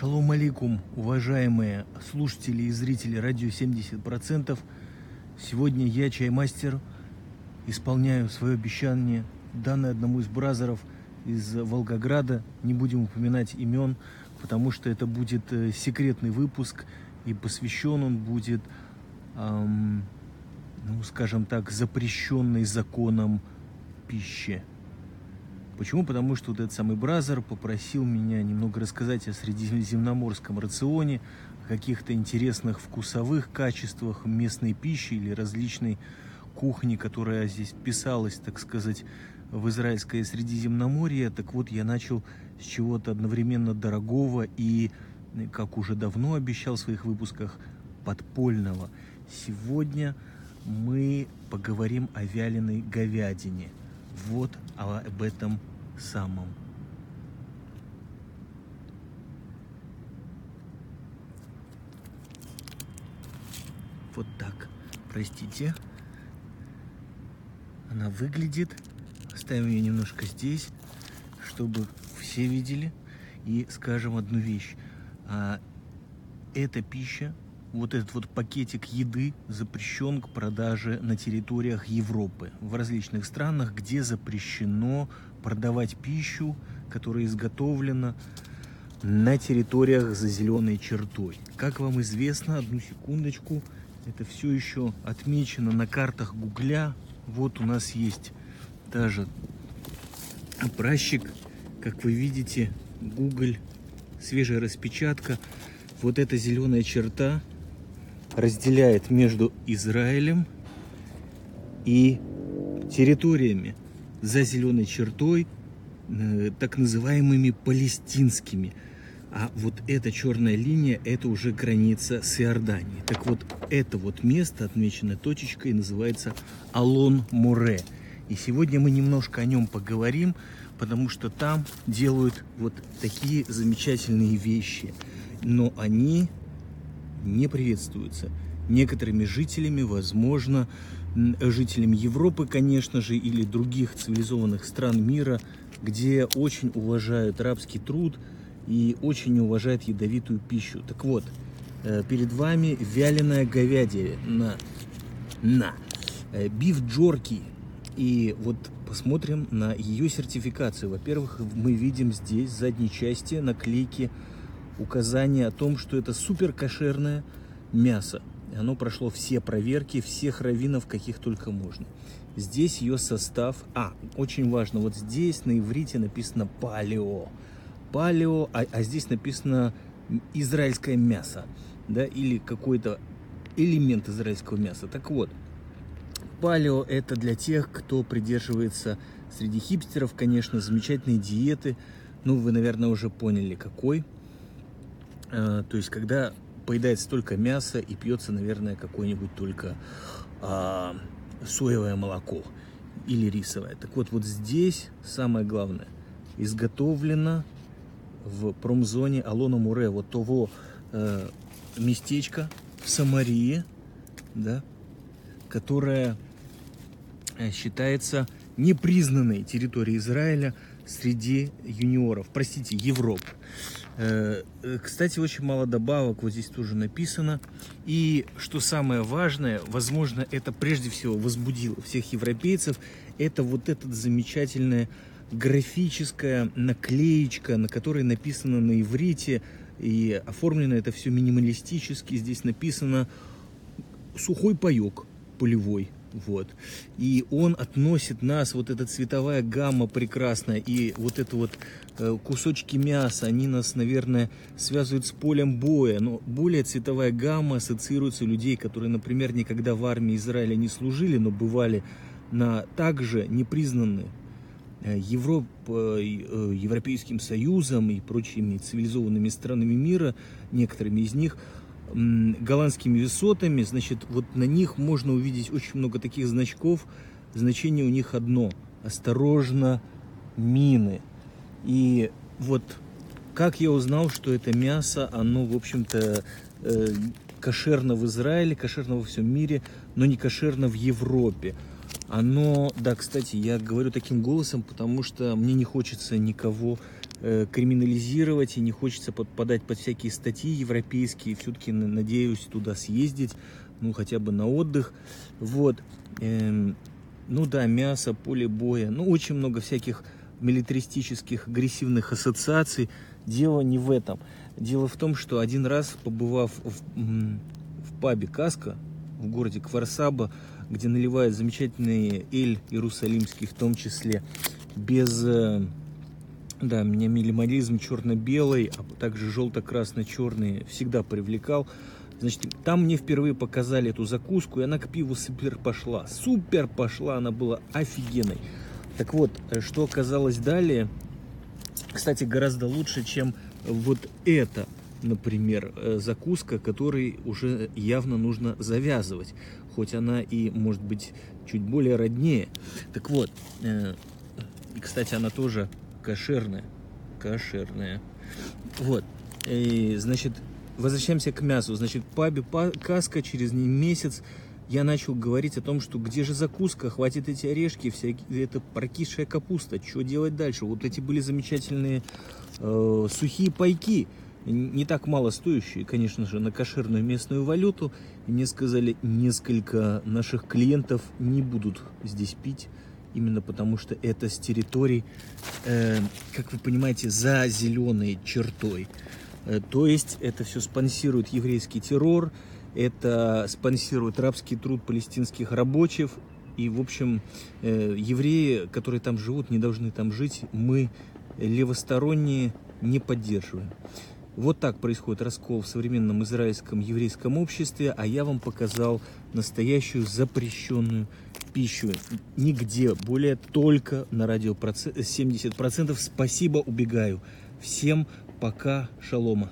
Шалом алейкум, уважаемые слушатели и зрители радио 70%. Сегодня я, чаймастер, исполняю свое обещание, данное одному из бразеров из Волгограда. Не будем упоминать имен, потому что это будет э, секретный выпуск, и посвящен он будет, эм, ну, скажем так, запрещенной законом пище. Почему? Потому что вот этот самый Бразер попросил меня немного рассказать о средиземноморском рационе, о каких-то интересных вкусовых качествах местной пищи или различной кухни, которая здесь писалась, так сказать, в израильское Средиземноморье. Так вот, я начал с чего-то одновременно дорогого и, как уже давно обещал в своих выпусках, подпольного. Сегодня мы поговорим о вяленой говядине. Вот об этом самом. Вот так. Простите. Она выглядит. Оставим ее немножко здесь, чтобы все видели. И скажем одну вещь. А, эта пища, вот этот вот пакетик еды запрещен к продаже на территориях Европы. В различных странах, где запрещено продавать пищу, которая изготовлена на территориях за зеленой чертой. Как вам известно, одну секундочку, это все еще отмечено на картах Гугля. Вот у нас есть даже пращик, как вы видите, Google, свежая распечатка. Вот эта зеленая черта разделяет между Израилем и территориями за зеленой чертой, э, так называемыми палестинскими. А вот эта черная линия, это уже граница с Иорданией. Так вот, это вот место, отмеченное точечкой, называется Алон-Море. И сегодня мы немножко о нем поговорим, потому что там делают вот такие замечательные вещи. Но они не приветствуются некоторыми жителями, возможно, жителям Европы, конечно же, или других цивилизованных стран мира, где очень уважают рабский труд и очень уважают ядовитую пищу. Так вот, э, перед вами вяленая говядина на, на э, биф джорки. И вот посмотрим на ее сертификацию. Во-первых, мы видим здесь в задней части наклейки указания о том, что это супер кошерное мясо. Оно прошло все проверки, всех раввинов, каких только можно. Здесь ее состав... А, очень важно, вот здесь на иврите написано палео. Палео, а, а здесь написано израильское мясо, да, или какой-то элемент израильского мяса. Так вот, палео это для тех, кто придерживается среди хипстеров, конечно, замечательные диеты. Ну, вы, наверное, уже поняли, какой. А, то есть, когда поедается только мясо и пьется, наверное, какое-нибудь только а, соевое молоко или рисовое. Так вот, вот здесь самое главное, изготовлено в промзоне Алона Муре, вот того э, местечка в Самарии, да, которое э, считается непризнанной территорией Израиля среди юниоров, простите, Европы. Э, э, кстати, очень мало добавок, вот здесь тоже написано. И что самое важное, возможно, это прежде всего возбудило всех европейцев, это вот эта замечательная графическая наклеечка, на которой написано на иврите, и оформлено это все минималистически. Здесь написано сухой паек полевой, вот. И он относит нас, вот эта цветовая гамма прекрасная, и вот это вот э, кусочки мяса, они нас, наверное, связывают с полем боя. Но более цветовая гамма ассоциируется у людей, которые, например, никогда в армии Израиля не служили, но бывали на также непризнанные э, Европ, э, Европейским Союзом и прочими цивилизованными странами мира, некоторыми из них – голландскими высотами, значит, вот на них можно увидеть очень много таких значков. Значение у них одно – осторожно, мины. И вот как я узнал, что это мясо, оно, в общем-то, э, кошерно в Израиле, кошерно во всем мире, но не кошерно в Европе. Оно, да, кстати, я говорю таким голосом, потому что мне не хочется никого криминализировать и не хочется подпадать под всякие статьи европейские. Все-таки надеюсь туда съездить, ну хотя бы на отдых. Вот. Эм, ну да, мясо, поле боя. Ну очень много всяких милитаристических агрессивных ассоциаций. Дело не в этом. Дело в том, что один раз, побывав в, в пабе Каска в городе Кварсаба, где наливают замечательные эль иерусалимский в том числе, без... Да, меня минимализм черно-белый, а также желто-красно-черный всегда привлекал. Значит, там мне впервые показали эту закуску, и она к пиву супер пошла. Супер пошла, она была офигенной. Так вот, э, что оказалось далее, кстати, гораздо лучше, чем вот это, например, э, закуска, которой уже явно нужно завязывать. Хоть она и, может быть, чуть более роднее. Так вот, э, и, кстати, она тоже кошерная. Кошерная. Вот. И, значит, возвращаемся к мясу. Значит, пабе каска через месяц я начал говорить о том, что где же закуска, хватит эти орешки, всякие, это прокисшая капуста, что делать дальше? Вот эти были замечательные э, сухие пайки, не так мало стоящие, конечно же, на кошерную местную валюту. И мне сказали, несколько наших клиентов не будут здесь пить, именно потому что это с территорий, э, как вы понимаете, за зеленой чертой. Э, то есть это все спонсирует еврейский террор, это спонсирует рабский труд палестинских рабочих. И, в общем, э, евреи, которые там живут, не должны там жить. Мы, левосторонние, не поддерживаем. Вот так происходит раскол в современном израильском еврейском обществе, а я вам показал настоящую запрещенную пищу. Нигде, более только на радио 70%. Спасибо, убегаю. Всем пока, шалома.